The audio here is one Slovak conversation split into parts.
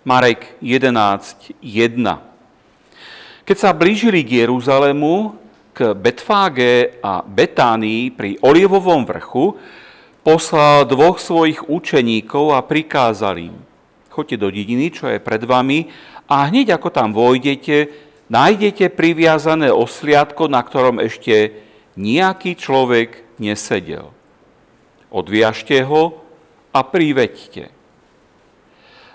Marek 11.1. Keď sa blížili k Jeruzalému, k Betfáge a Betánii pri Olievovom vrchu, poslal dvoch svojich učeníkov a prikázal im, choďte do dediny, čo je pred vami, a hneď ako tam vojdete, nájdete priviazané osliadko, na ktorom ešte nejaký človek nesedel. Odviažte ho a priveďte.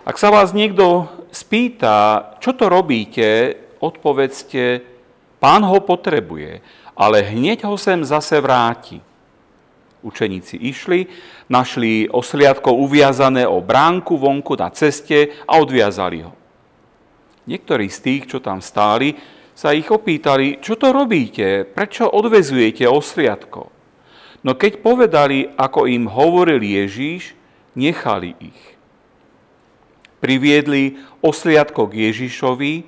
Ak sa vás niekto spýta, čo to robíte, odpovedzte, pán ho potrebuje, ale hneď ho sem zase vráti. Učeníci išli, našli osliadko uviazané o bránku vonku na ceste a odviazali ho. Niektorí z tých, čo tam stáli, sa ich opýtali, čo to robíte, prečo odvezujete osliadko. No keď povedali, ako im hovoril Ježíš, nechali ich. Priviedli osliadko k Ježišovi,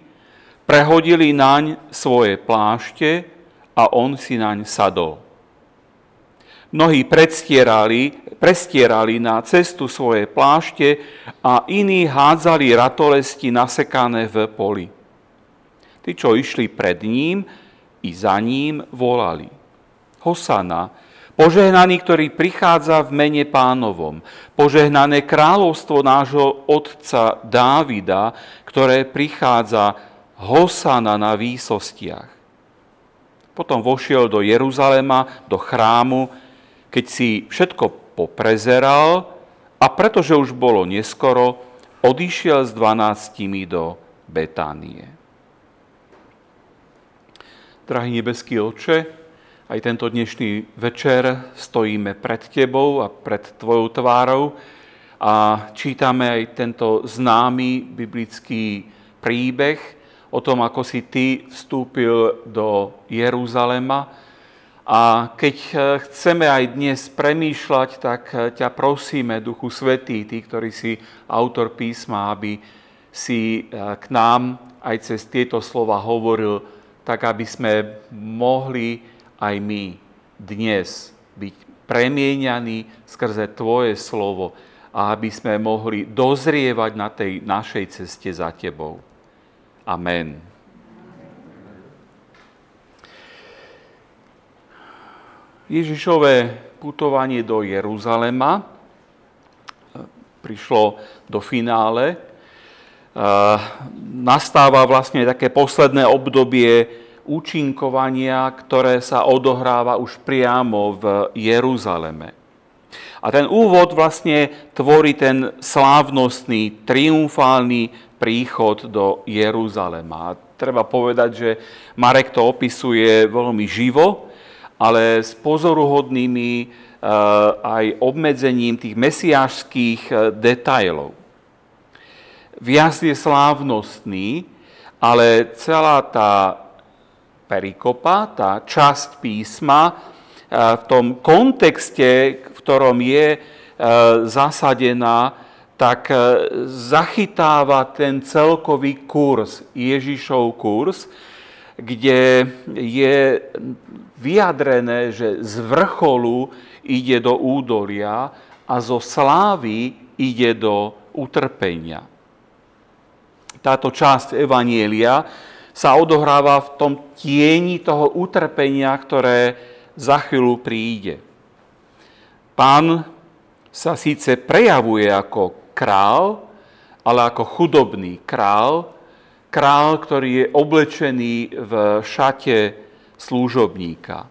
prehodili naň svoje plášte a on si naň sadol. Mnohí predstierali, prestierali na cestu svoje plášte a iní hádzali ratolesti nasekané v poli. Tí, čo išli pred ním, i za ním volali. Hosana, požehnaný, ktorý prichádza v mene pánovom, požehnané kráľovstvo nášho otca Dávida, ktoré prichádza Hosana na výsostiach. Potom vošiel do Jeruzalema, do chrámu, keď si všetko poprezeral a pretože už bolo neskoro, odišiel s dvanáctimi do Betánie. Drahý nebeský oče, aj tento dnešný večer stojíme pred Tebou a pred Tvojou tvárou a čítame aj tento známy biblický príbeh o tom, ako si Ty vstúpil do Jeruzalema, a keď e, chceme aj dnes premýšľať, tak e, ťa prosíme, Duchu Svetý, ty, ktorý si autor písma, aby si e, k nám aj cez tieto slova hovoril, tak aby sme mohli aj my dnes byť premieňaní skrze Tvoje slovo a aby sme mohli dozrievať na tej našej ceste za Tebou. Amen. Ježišové putovanie do Jeruzalema e, prišlo do finále. E, nastáva vlastne také posledné obdobie účinkovania, ktoré sa odohráva už priamo v Jeruzaleme. A ten úvod vlastne tvorí ten slávnostný, triumfálny príchod do Jeruzalema. A treba povedať, že Marek to opisuje veľmi živo, ale s pozoruhodnými eh, aj obmedzením tých mesiášských eh, detailov. Viac je slávnostný, ale celá tá perikopa, tá časť písma, eh, v tom kontexte, v ktorom je zasadená, tak zachytáva ten celkový kurz, Ježišov kurz, kde je vyjadrené, že z vrcholu ide do údolia a zo slávy ide do utrpenia. Táto časť Evanielia sa odohráva v tom tieni toho utrpenia, ktoré za chvíľu príde. Pán sa síce prejavuje ako král, ale ako chudobný král, král, ktorý je oblečený v šate slúžobníka.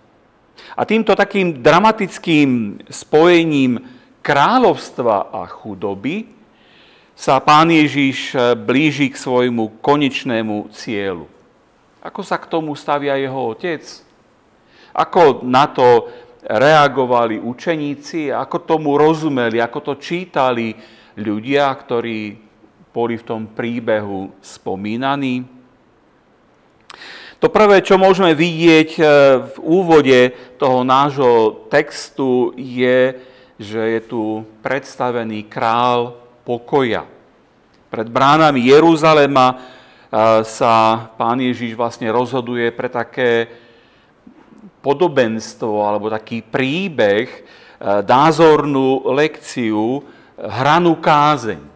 A týmto takým dramatickým spojením kráľovstva a chudoby sa pán Ježiš blíži k svojmu konečnému cieľu. Ako sa k tomu stavia jeho otec? Ako na to reagovali učeníci? Ako tomu rozumeli? Ako to čítali ľudia, ktorí boli v tom príbehu spomínaní? To prvé, čo môžeme vidieť e, v úvode toho nášho textu, je, že je tu predstavený král pokoja. Pred bránami Jeruzalema sa pán Ježiš vlastne rozhoduje pre také podobenstvo alebo taký príbeh, e, názornú lekciu, hranú kázeň.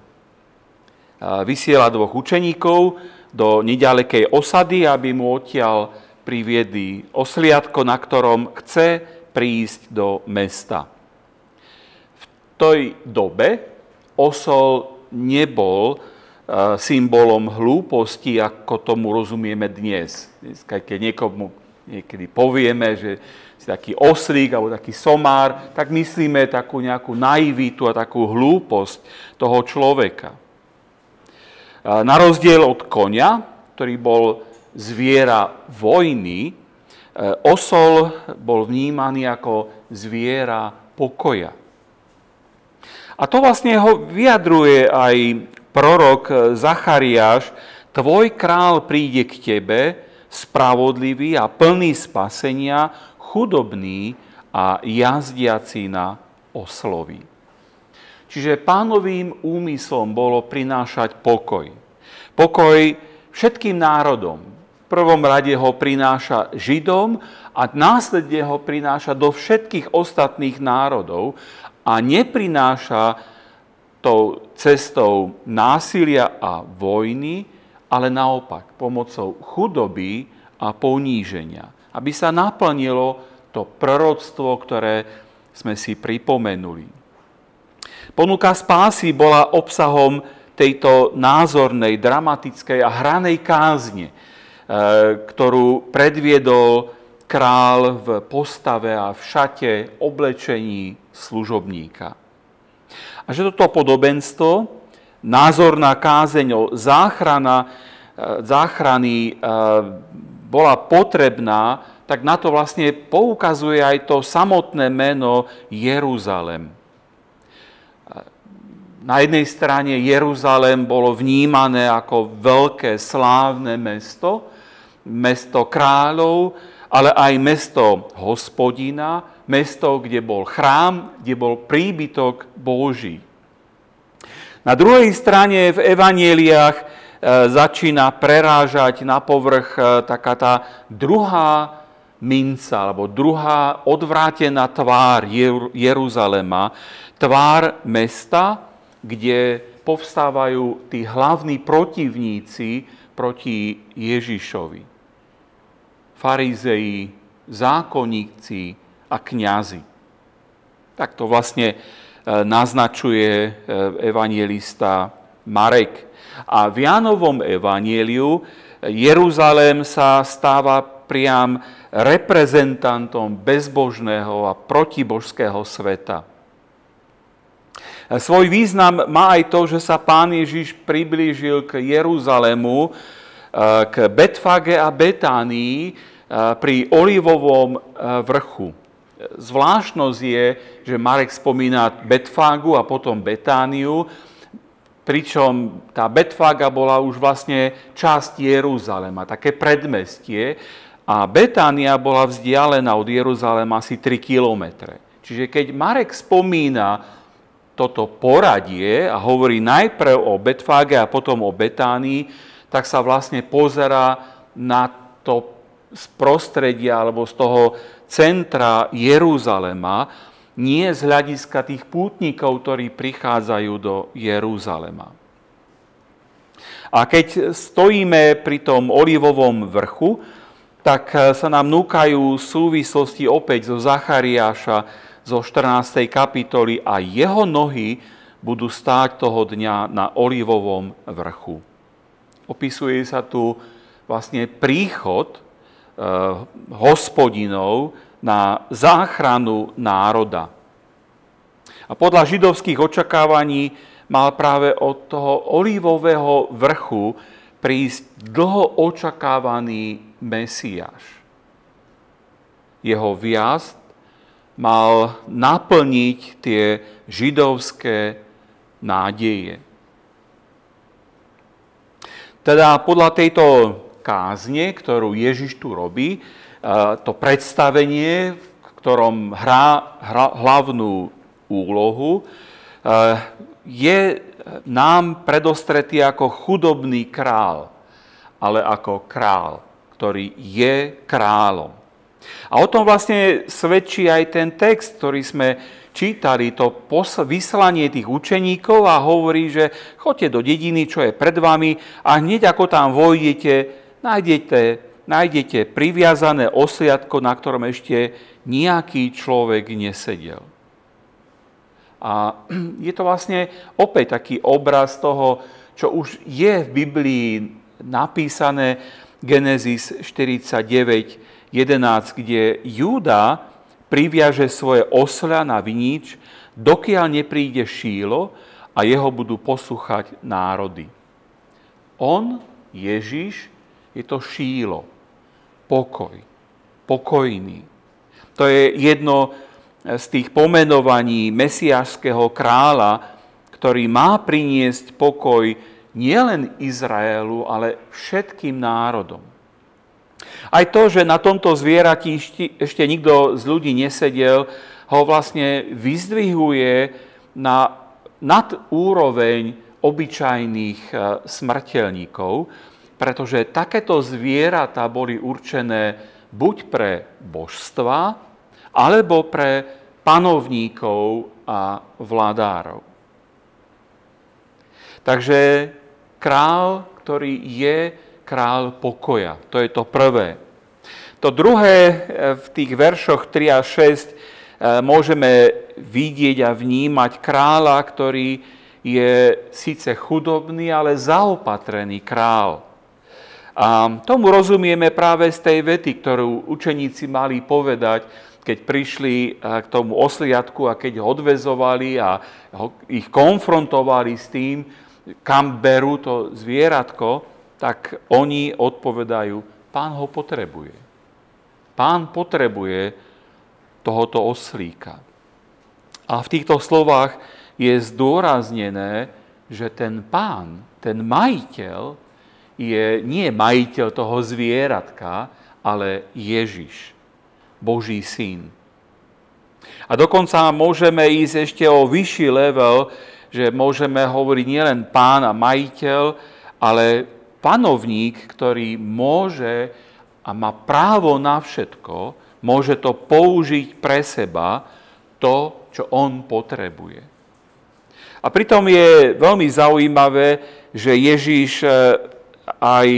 vysiela dvoch učeníkov do nedalekej osady, aby mu odtiaľ priviedli osliadko, na ktorom chce prísť do mesta. V tej dobe osol nebol symbolom hlúposti, ako tomu rozumieme dnes. Dneska, keď niekomu niekedy povieme, že si taký oslík alebo taký somár, tak myslíme takú nejakú naivitu a takú hlúposť toho človeka. Na rozdiel od konia, ktorý bol zviera vojny, e, osol bol vnímaný ako zviera pokoja. A to vlastne ho vyjadruje aj prorok Zachariáš, tvoj král príde k tebe, spravodlivý a plný spasenia, chudobný a jazdiaci na oslovi. Čiže pánovým úmyslom bolo prinášať pokoj. Pokoj všetkým národom. V prvom rade ho prináša Židom a následne ho prináša do všetkých ostatných národov a neprináša tou cestou násilia a vojny, ale naopak pomocou chudoby a poníženia. Aby sa naplnilo to proroctvo, ktoré sme si pripomenuli. Ponuka spásy bola obsahom tejto názornej, dramatickej a hranej kázne, e, ktorú predviedol král v postave a v šate oblečení služobníka. A že toto podobenstvo, názorná kázeň o záchrana, e, záchrany e, bola potrebná, tak na to vlastne poukazuje aj to samotné meno Jeruzalem. Na jednej strane Jeruzalem bolo vnímané ako veľké slávne mesto, mesto kráľov, ale aj mesto hospodina, mesto, kde bol chrám, kde bol príbytok Boží. Na druhej strane v evanieliách e, začína prerážať na povrch e, taká tá druhá minca, alebo druhá odvrátená tvár Jeruzalema, tvár mesta, kde povstávajú tí hlavní protivníci proti Ježišovi. Farizei, zákonníci, a kňazi. Tak to vlastne e, naznačuje e, evangelista Marek. A v Jánovom evanieliu Jeruzalém sa stáva priam reprezentantom bezbožného a protibožského sveta. E, svoj význam má aj to, že sa pán Ježiš priblížil k Jeruzalému, k Betfage a Betánii pri Olivovom vrchu. Zvláštnosť je, že Marek spomína Betfágu a potom Betániu, pričom tá Betfága bola už vlastne časť Jeruzalema, také predmestie, a Betánia bola vzdialená od Jeruzalema asi 3 kilometre. Čiže keď Marek spomína toto poradie a hovorí najprv o Betfáge a potom o Betánii, tak sa vlastne pozera na to z prostredia alebo z toho centra Jeruzalema, nie z hľadiska tých pútnikov, ktorí prichádzajú do Jeruzalema. A keď stojíme pri tom olivovom vrchu, tak sa nám núkajú súvislosti opäť zo Zachariáša zo 14. kapitoly a jeho nohy budú stáť toho dňa na olivovom vrchu. Opisuje sa tu vlastne príchod Eh, hospodinov na záchranu národa. A podľa židovských očakávaní mal práve od toho olivového vrchu prísť dlho očakávaný Mesiáš. Jeho viazd mal naplniť tie židovské nádeje. Teda podľa tejto kázne, ktorú Ježiš tu robí, e, to predstavenie, v ktorom hrá, hlavnú úlohu, e, je nám predostretý ako chudobný král, ale ako král, ktorý je kráľom. A o tom vlastne svedčí aj ten text, ktorý sme čítali to vyslanie tých učeníkov a hovorí, že choďte do dediny, čo je pred vami a hneď ako tam vojdete, nájdete, nájdete priviazané osliadko, na ktorom ešte nejaký človek nesedel. A je to vlastne opäť taký obraz toho, čo už je v Biblii napísané, Genesis 49, 11, kde Júda priviaže svoje osľa na vinič, dokiaľ nepríde Šílo a jeho budú poslúchať národy. On, Ježiš, je to Šílo, pokoj, pokojný. To je jedno z tých pomenovaní mesiášského kráľa, ktorý má priniesť pokoj nielen Izraelu, ale všetkým národom. Aj to, že na tomto zvierati ešte nikto z ľudí nesedel, ho vlastne vyzdvihuje na nad úroveň obyčajných e, smrteľníkov, pretože takéto zvieratá boli určené buď pre božstva, alebo pre panovníkov a vládárov. Takže král, ktorý je král pokoja. To je to prvé. To druhé e, v tých veršoch 3 a 6 e, môžeme vidieť a vnímať kráľa, ktorý je síce chudobný, ale zaopatrený král. A tomu rozumieme práve z tej vety, ktorú učeníci mali povedať, keď prišli e, k tomu osliadku a keď ho odvezovali a ich konfrontovali s tým, kam berú to zvieratko, tak oni odpovedajú, pán ho potrebuje. Pán potrebuje tohoto oslíka. A v týchto slovách je zdôraznené, že ten pán, ten majiteľ, je nie majiteľ toho zvieratka, ale Ježiš, Boží syn. A dokonca môžeme ísť ešte o vyšší level, že môžeme hovoriť nielen pán a majiteľ, ale panovník, ktorý môže a má právo na všetko, môže to použiť pre seba, to, čo on potrebuje. A pritom je veľmi zaujímavé, že Ježíš e, aj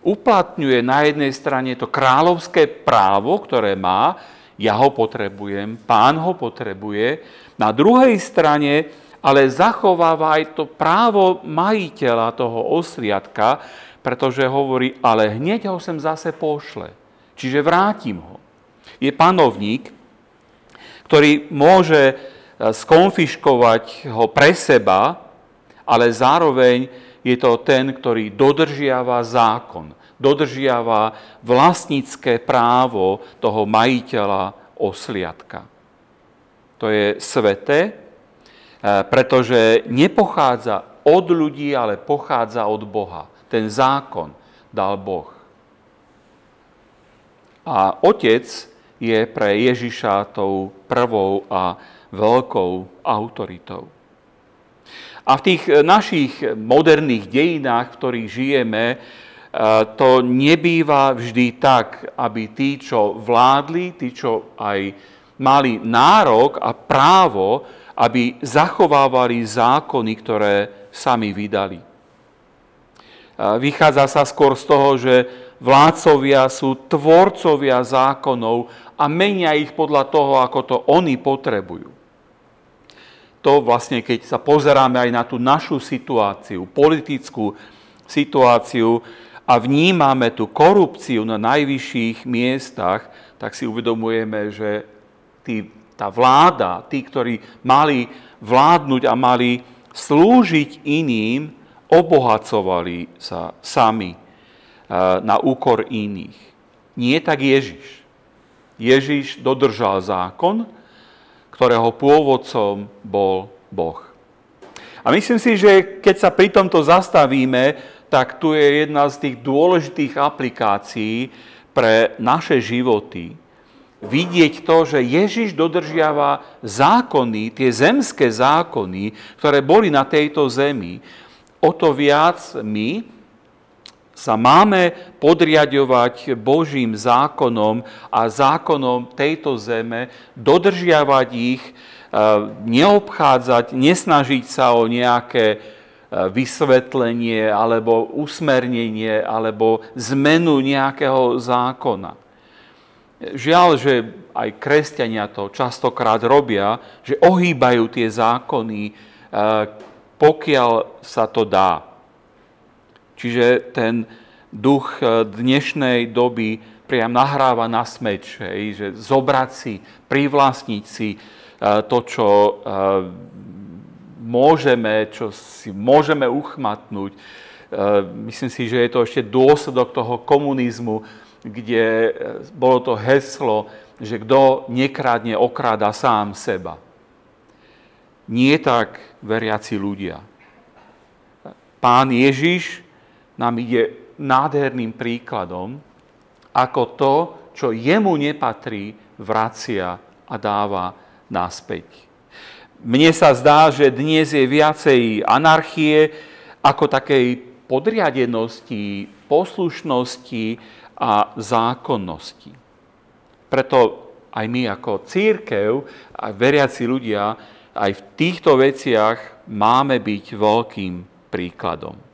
uplatňuje na jednej strane to kráľovské právo, ktoré má, ja ho potrebujem, pán ho potrebuje, na druhej strane ale zachováva aj to právo majiteľa toho osliadka, pretože hovorí, ale hneď ho sem zase pošle. Čiže vrátim ho. Je panovník, ktorý môže e, skonfiškovať ho pre seba, ale zároveň je to ten, ktorý dodržiava zákon, dodržiava vlastnícke právo toho majiteľa osliadka. To je sveté, e, pretože nepochádza od ľudí, ale pochádza od Boha. Ten zákon dal Boh. A otec je pre Ježiša tou prvou a veľkou autoritou. A v tých našich moderných dejinách, v ktorých žijeme, e, to nebýva vždy tak, aby tí, čo vládli, tí, čo aj mali nárok a právo, aby zachovávali zákony, ktoré sami vydali. Vychádza sa skôr z toho, že vládcovia sú tvorcovia zákonov a menia ich podľa toho, ako to oni potrebujú. To vlastne, keď sa pozeráme aj na tú našu situáciu, politickú situáciu a vnímame tú korupciu na najvyšších miestach, tak si uvedomujeme, že tí, tá vláda, tí, ktorí mali vládnuť a mali slúžiť iným, obohacovali sa sami eh, na úkor iných. Nie tak Ježiš. Ježiš dodržal zákon, ktorého pôvodcom bol Boh. A myslím si, že keď sa pri tomto zastavíme, tak tu je jedna z tých dôležitých aplikácií pre naše životy. Vidieť to, že Ježiš dodržiava zákony, tie zemské zákony, ktoré boli na tejto zemi o to viac my sa máme podriadovať Božím zákonom a zákonom tejto zeme, dodržiavať ich neobchádzať, nesnažiť sa o nejaké vysvetlenie alebo usmernenie alebo zmenu nejakého zákona. Žiaľ, že aj kresťania to častokrát robia, že ohýbajú tie zákony, pokiaľ sa to dá. Čiže ten duch dnešnej doby priam nahráva na smeč, že zobrať si, privlastniť si to, čo môžeme, čo si môžeme uchmatnúť. E, myslím si, že je to ešte dôsledok toho komunizmu, kde e, bolo to heslo, že kto nekrádne, okráda sám seba. Nie tak veriaci ľudia. Pán Ježiš nám ide nádherným príkladom, ako to, čo jemu nepatrí, vracia a dáva naspäť. Mne sa zdá, že dnes je viacej anarchie ako takej podriadenosti, poslušnosti a zákonnosti. Preto aj my ako církev, aj veriaci ľudia, aj v týchto veciach máme byť veľkým príkladom.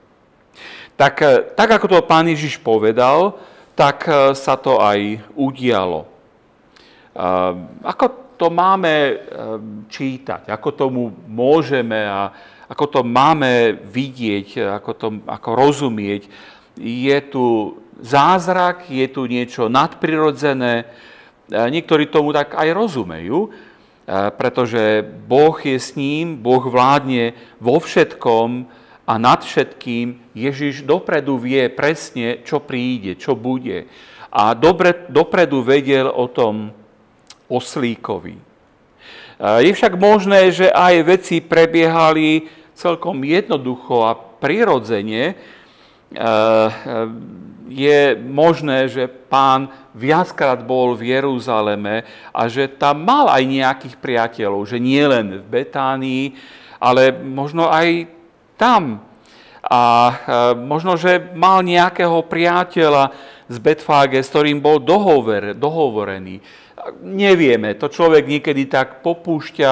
Tak, tak ako to pán Ježiš povedal, tak sa to aj udialo. Ako to máme eh, čítať, ako tomu môžeme a ako to máme vidieť, ako, to, ako rozumieť. Je tu zázrak, je tu niečo nadprirodzené. Eh, niektorí tomu tak aj rozumejú, eh, pretože Boh je s ním, Boh vládne vo všetkom a nad všetkým Ježiš dopredu vie presne, čo príde, čo bude. A dobre, dopredu vedel o tom, oslíkovi. Je však možné, že aj veci prebiehali celkom jednoducho a prirodzene. Je možné, že pán viackrát bol v Jeruzaleme a že tam mal aj nejakých priateľov, že nie len v Betánii, ale možno aj tam. A možno, že mal nejakého priateľa z Betfáge, s ktorým bol dohover, dohovorený. Nevieme, to človek niekedy tak popúšťa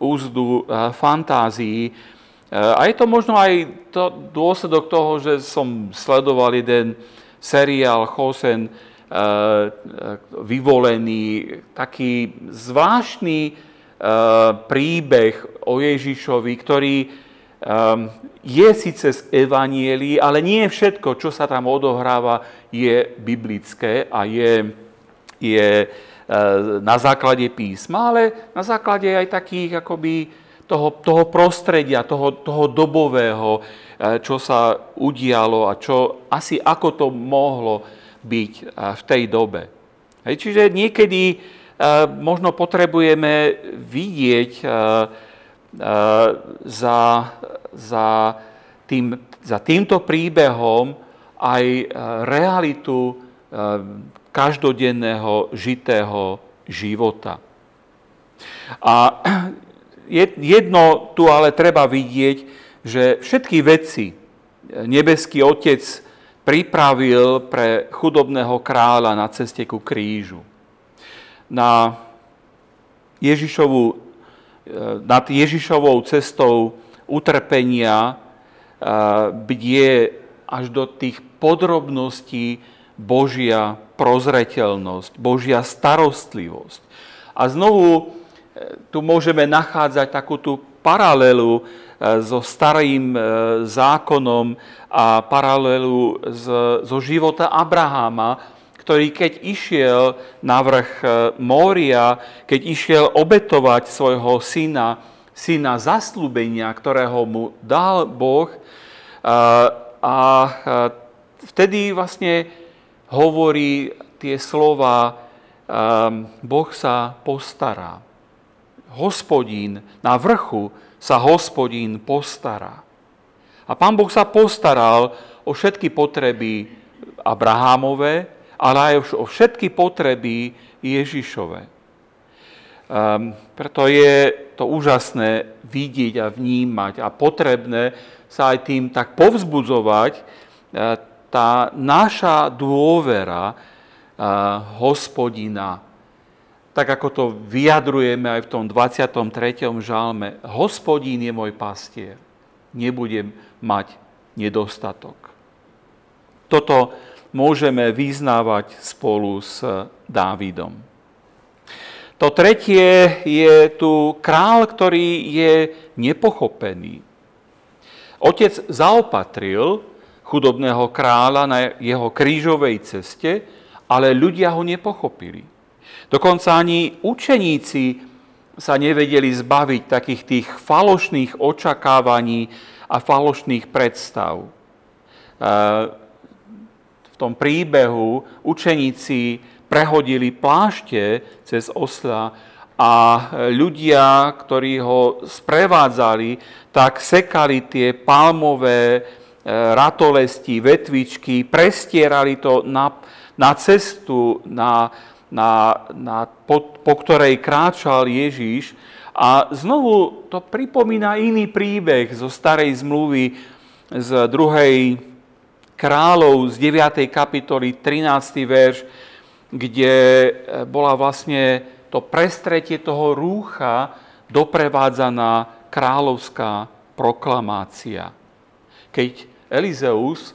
úzdu eh, fantázií. Eh, a je to možno aj to dôsledok toho, že som sledoval jeden seriál Chosen vyvolený, taký zvláštny príbeh o Ježišovi, ktorý je síce z Evanielii, ale nie všetko, čo sa tam odohráva, je biblické a je, je Eh, na základe písma, ale na základe aj takých akoby toho, toho prostredia, toho, toho dobového, eh, čo sa udialo a čo asi ako to mohlo byť eh, v tej dobe. Hej, čiže niekedy možno potrebujeme vidieť za, za, tým, za týmto príbehom aj realitu každodenného žitého života. A jedno tu ale treba vidieť, že všetky veci nebeský Otec pripravil pre chudobného kráľa na ceste ku krížu. Na Ježišovu, nad Ježišovou cestou utrpenia je až do tých podrobností Božia prozreteľnosť, Božia starostlivosť. A znovu e, tu môžeme nachádzať takú tú paralelu so starým zákonom a paralelu zo života Abraháma, ktorý keď išiel na vrch Mória, keď išiel obetovať svojho syna, syna zaslúbenia, ktorého mu dal Boh, a vtedy vlastne hovorí tie slova ehm, Boh sa postará. Hospodín, na vrchu sa hospodín postará. A pán Boh sa postaral o všetky potreby Abrahámové, ale aj o všetky potreby Ježišove. Um, preto je to úžasné vidieť a vnímať a potrebné sa aj tým tak povzbudzovať, tá naša dôvera hospodina. tak ako to vyjadrujeme aj v tom 23. žalme. Hospodín je môj pastier, nebudem mať nedostatok. Toto môžeme vyznávať spolu s Dávidom. To tretie je tu král, ktorý je nepochopený. Otec zaopatril chudobného kráľa na jeho krížovej ceste, ale ľudia ho nepochopili. Dokonca ani učeníci sa nevedeli zbaviť takých tých falošných očakávaní a falošných predstav. Tom príbehu učeníci prehodili plášte cez osla a ľudia, ktorí ho sprevádzali, tak sekali tie palmové e, ratolesti, vetvičky, prestierali to na, na cestu, na, na, na, po, po ktorej kráčal Ježíš. A znovu to pripomína iný príbeh zo starej zmluvy z druhej kráľov z 9. kapitoly 13. verš, kde e, bola vlastne to prestretie toho rúcha doprevádzaná kráľovská proklamácia. Keď Elizeus e,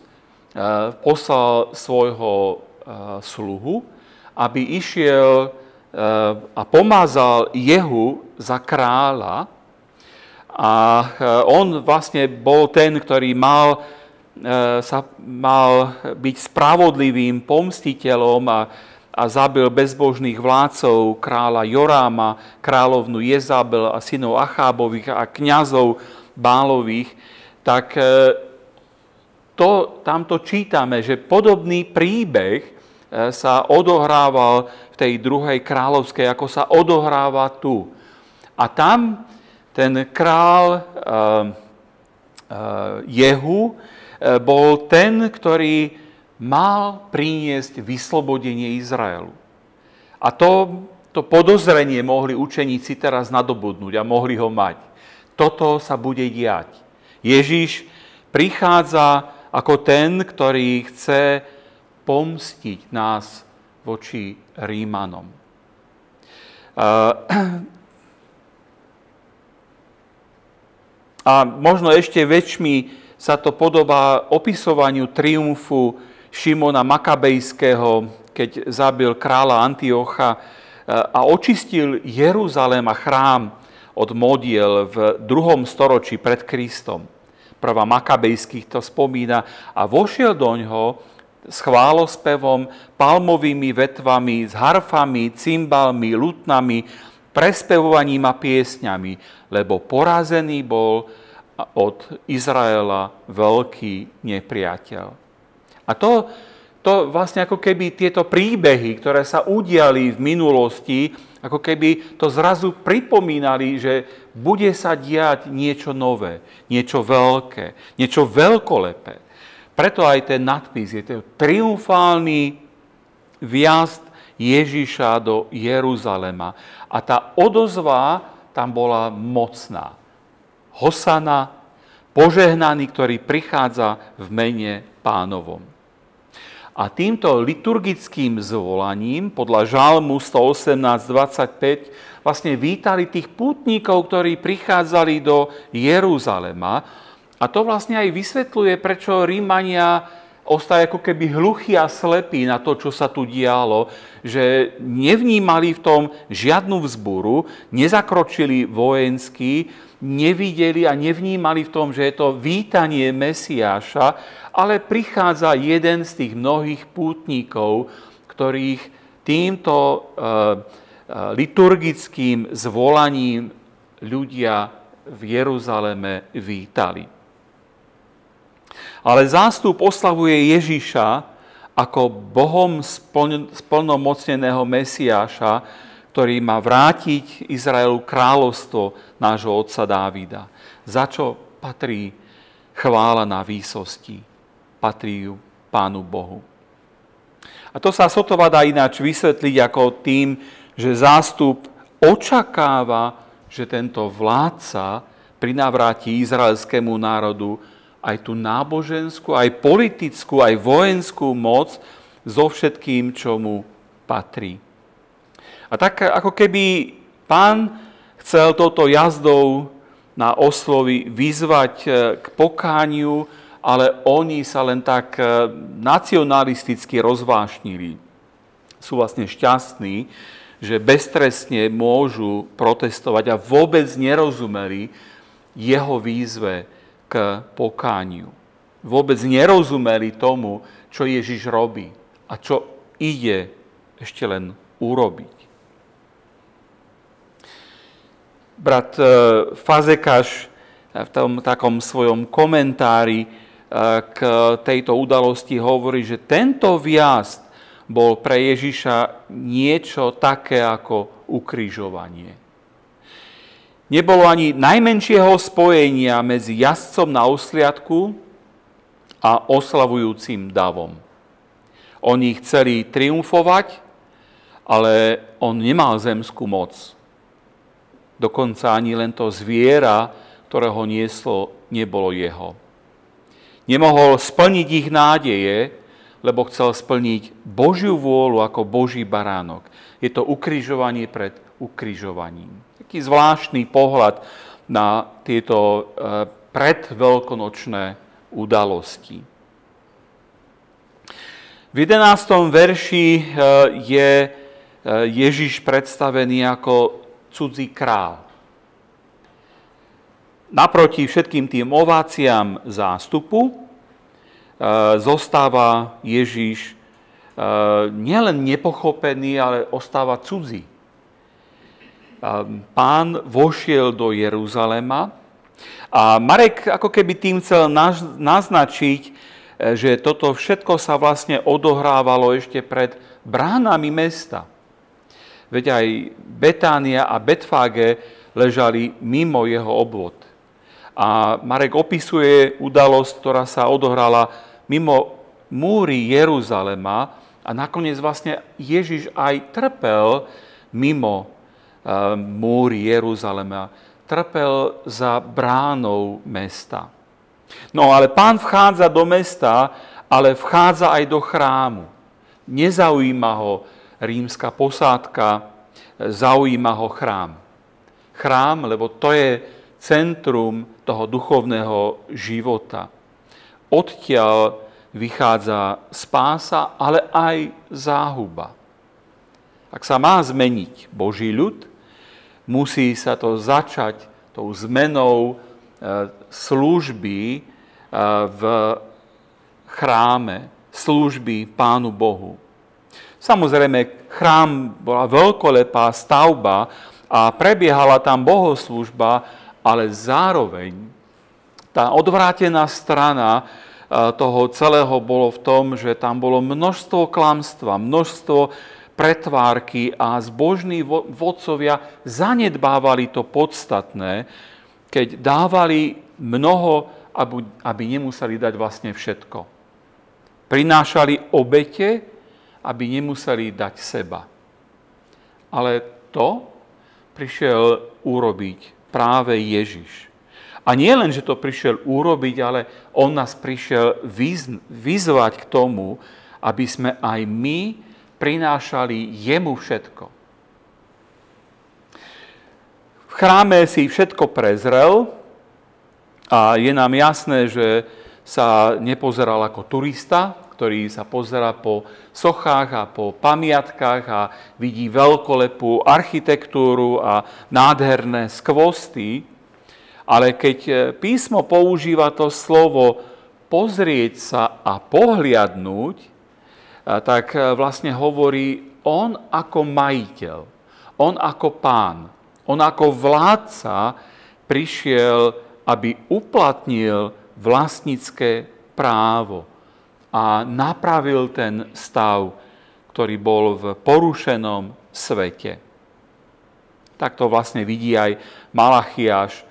poslal svojho e, sluhu, aby išiel a pomázal Jehu za kráľa, a on vlastne bol ten, ktorý mal, sa, mal byť spravodlivým pomstiteľom a a zabil bezbožných vládcov, kráľa Joráma, kráľovnu Jezabel a synov Achábových a kňazov Bálových, tak e, to, tamto čítame, že podobný príbeh e, sa odohrával v tej druhej kráľovskej, ako sa odohráva tu. A tam ten král Jehu bol ten, ktorý mal priniesť vyslobodenie Izraelu. A to, to podozrenie mohli učeníci teraz nadobudnúť a mohli ho mať. Toto sa bude diať. Ježíš prichádza ako ten, ktorý chce pomstiť nás voči Rímanom. A možno ešte väčšmi sa to podobá opisovaniu triumfu Šimona Makabejského, keď zabil kráľa Antiocha e, a očistil Jeruzalém a chrám od modiel v druhom storočí pred Kristom. Prvá Makabejských to spomína a vošiel do ňoho s chválospevom, palmovými vetvami, s harfami, cymbalmi, lutnami, prespevovaním a piesňami, lebo porazený bol od Izraela veľký nepriateľ. A to, to vlastne ako keby tieto príbehy, ktoré sa udiali v minulosti, ako keby to zrazu pripomínali, že bude sa diať niečo nové, niečo veľké, niečo veľkolepé. Preto aj ten nadpis je to triumfálny vjazd Ježiša do Jeruzalema. A tá odozva tam bola mocná. Hosana, požehnaný, ktorý prichádza v mene pánovom. A týmto liturgickým zvolaním podľa Žalmu 118.25 vlastne vítali tých pútnikov, ktorí prichádzali do Jeruzalema. A to vlastne aj vysvetľuje, prečo Rímania ostali ako keby hluchí a slepí na to, čo sa tu dialo, že nevnímali v tom žiadnu vzburu, nezakročili vojensky, nevideli a nevnímali v tom, že je to vítanie Mesiáša, ale prichádza jeden z tých mnohých pútnikov, ktorých týmto eh, eh, liturgickým zvolaním ľudia v Jeruzaleme vítali. Ale zástup oslavuje Ježiša ako Bohom splnomocneného Mesiáša, ktorý má vrátiť Izraelu kráľovstvo nášho otca Dávida. Za čo patrí chvála na výsosti patrí Pánu Bohu. A to sa sotova dá ináč vysvetliť ako tým, že zástup očakáva, že tento vládca prinavráti izraelskému národu aj tú náboženskú, aj politickú, aj vojenskú moc so všetkým, čo mu patrí. A tak ako keby pán chcel touto jazdou na oslovy vyzvať e, k pokániu, ale oni sa len tak e, nacionalisticky rozvášnili. Sú vlastne šťastní, že beztrestne môžu protestovať a vôbec nerozumeli jeho výzve k pokániu. Vôbec nerozumeli tomu, čo Ježiš robí a čo ide ešte len urobiť. Brat e, Fazekaš v tom takom svojom komentári e, k tejto udalosti hovorí, že tento viazd bol pre Ježiša niečo také ako ukrižovanie. Nebolo ani najmenšieho spojenia medzi jazdcom na osliadku a oslavujúcim davom. Oni chceli triumfovať, ale on nemal zemskú moc. Dokonca ani len to zviera, ktoré ho nieslo, nebolo jeho. Nemohol splniť ich nádeje, lebo chcel splniť Božiu vôľu ako Boží baránok. Je to ukrižovanie pred ukrižovaním. Taký zvláštny pohľad na tieto eh, predveľkonočné udalosti. V 11. verši e, je e, Ježiš predstavený ako cudzí král. Naproti všetkým tým ováciám zástupu e, zostáva Ježiš nielen nepochopený, ale ostáva cudzí. Pán vošiel do Jeruzalema a Marek ako keby tým chcel naznačiť, E, že toto všetko sa vlastne odohrávalo ešte pred bránami mesta. Veď aj Betánia a Betfáge ležali mimo jeho obvod. A Marek opisuje udalosť, ktorá sa odohrala mimo múry Jeruzalema a nakoniec vlastne Ježiš aj trpel mimo e, múry Jeruzalema. Trpel za bránou mesta. No ale pán vchádza do mesta, ale vchádza aj do chrámu. Nezaujíma ho rímska posádka, zaujíma ho chrám. Chrám, lebo to je centrum toho duchovného života. Odtiaľ vychádza spása, ale aj záhuba. Ak sa má zmeniť Boží ľud, musí sa to začať tou zmenou E, služby e, v chráme, služby Pánu Bohu. Samozrejme, chrám bola veľkolepá stavba a prebiehala tam bohoslužba, ale zároveň tá odvrátená strana e, toho celého bolo v tom, že tam bolo množstvo klamstva, množstvo pretvárky a zbožní vodcovia zanedbávali to podstatné, keď dávali mnoho, aby, nemuseli dať vlastne všetko. Prinášali obete, aby nemuseli dať seba. Ale to prišiel urobiť práve Ježiš. A nie len, že to prišiel urobiť, ale on nás prišiel vyzvať k tomu, aby sme aj my prinášali jemu všetko. Chráme si všetko prezrel a je nám jasné, že sa nepozeral ako turista, ktorý sa pozera po sochách a po pamiatkách a vidí veľkolepú architektúru a nádherné skvosty, ale keď písmo používa to slovo pozrieť sa a pohliadnúť, tak vlastne hovorí on ako majiteľ, on ako pán. On ako vládca prišiel, aby uplatnil vlastnícke právo a napravil ten stav, ktorý bol v porušenom svete. Tak to vlastne vidí aj Malachiaš,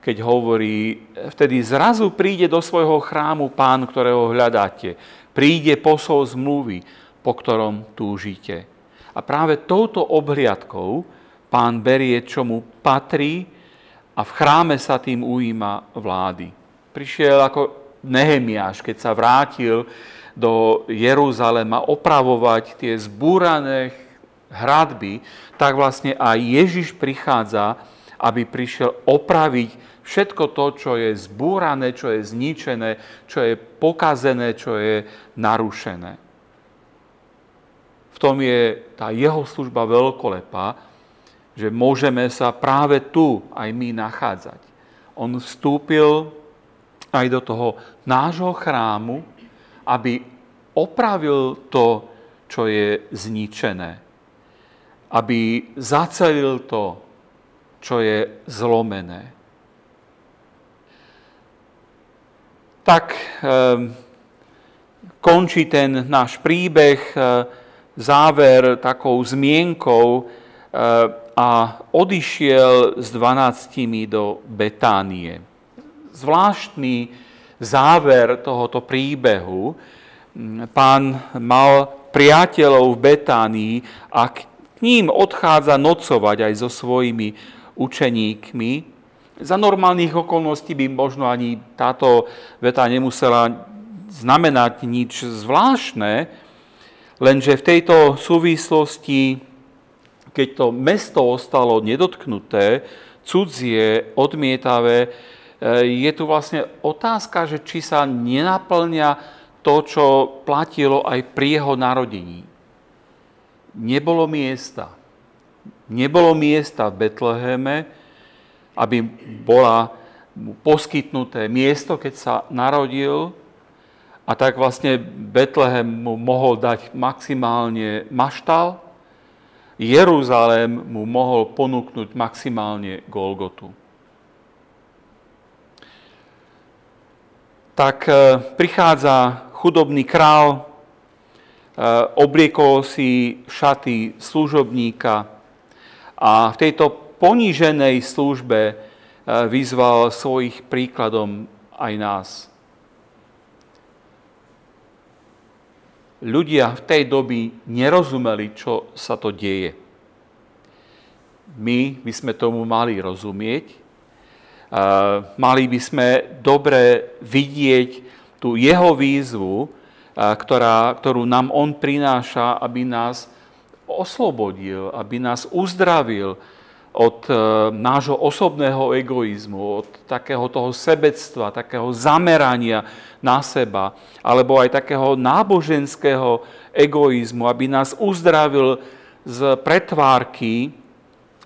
keď hovorí, vtedy zrazu príde do svojho chrámu pán, ktorého hľadáte. Príde posol zmluvy, po ktorom túžite. A práve touto obhliadkou pán berie, čo mu patrí a v chráme sa tým ujíma vlády. Prišiel ako Nehemiáš, keď sa vrátil do Jeruzalema opravovať tie zbúrané hradby, tak vlastne aj Ježiš prichádza, aby prišiel opraviť všetko to, čo je zbúrané, čo je zničené, čo je pokazené, čo je narušené. V tom je tá jeho služba veľkolepá, že môžeme sa práve tu aj my nachádzať. On vstúpil aj do toho nášho chrámu, aby opravil to, čo je zničené. Aby zacelil to, čo je zlomené. Tak eh, končí ten náš príbeh, eh, záver takou zmienkou, eh, a odišiel s dvanáctimi do Betánie. Zvláštny záver tohoto príbehu. Pán mal priateľov v Betánii a k ním odchádza nocovať aj so svojimi učeníkmi. Za normálnych okolností by možno ani táto veta nemusela znamenať nič zvláštne, lenže v tejto súvislosti keď to mesto ostalo nedotknuté, cudzie, odmietavé, e, je tu vlastne otázka, že či sa nenaplňa to, čo platilo aj pri jeho narodení. Nebolo miesta. Nebolo miesta v Betleheme, aby bola poskytnuté miesto, keď sa narodil. A tak vlastne Betlehem mu mohol dať maximálne maštal, Jeruzalém mu mohol ponúknuť maximálne Golgotu. Tak e, prichádza chudobný král, e, obliekol si šaty služobníka a v tejto poníženej službe e, vyzval svojich príkladom aj nás. ľudia v tej doby nerozumeli, čo sa to deje. My by sme tomu mali rozumieť, mali by sme dobre vidieť tú jeho výzvu, ktorá, ktorú nám on prináša, aby nás oslobodil, aby nás uzdravil, od e, nášho osobného egoizmu, od takého toho sebectva, takého zamerania na seba, alebo aj takého náboženského egoizmu, aby nás uzdravil z pretvárky,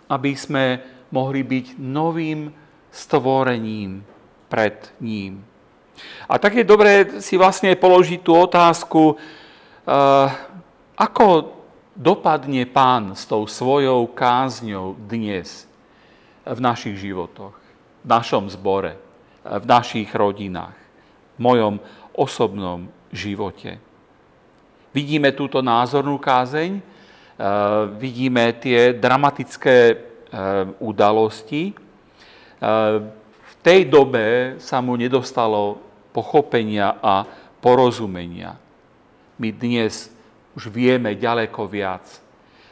aby sme mohli byť novým stvorením pred ním. A tak je dobré si vlastne položiť tú otázku, uh, ako dopadne pán s tou svojou kázňou dnes v našich životoch, v našom zbore, v našich rodinách, v mojom osobnom živote. Vidíme túto názornú kázeň, eh, vidíme tie dramatické eh, udalosti. Eh, v tej dobe sa mu nedostalo pochopenia a porozumenia. My dnes už vieme ďaleko viac.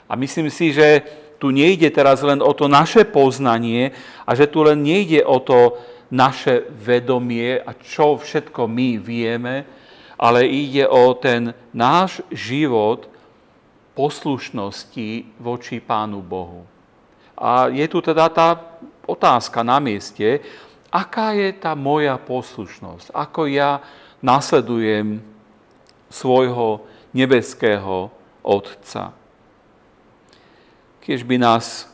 A myslím si, že tu nejde teraz len o to naše poznanie a že tu len nejde o to naše vedomie a čo všetko my vieme, ale ide o ten náš život poslušnosti voči Pánu Bohu. A je tu teda tá otázka na mieste, aká je tá moja poslušnosť, ako ja nasledujem svojho nebeského Otca. Keď by nás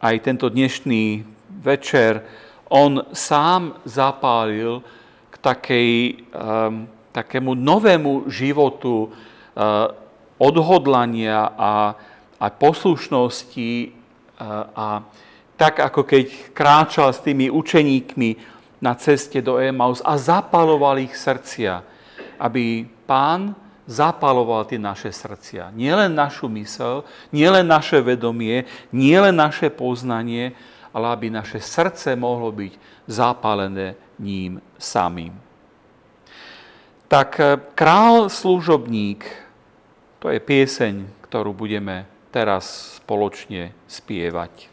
aj tento dnešný večer on sám zapálil k takej, um, takému novému životu uh, odhodlania a, a poslušnosti uh, a tak, ako keď kráčal s tými učeníkmi na ceste do Emaus a zapaloval ich srdcia, aby pán zapaloval tie naše srdcia. Nielen našu mysel, nielen naše vedomie, nielen naše poznanie, ale aby naše srdce mohlo byť zapálené ním samým. Tak eh, král služobník, to je pieseň, ktorú budeme teraz spoločne spievať.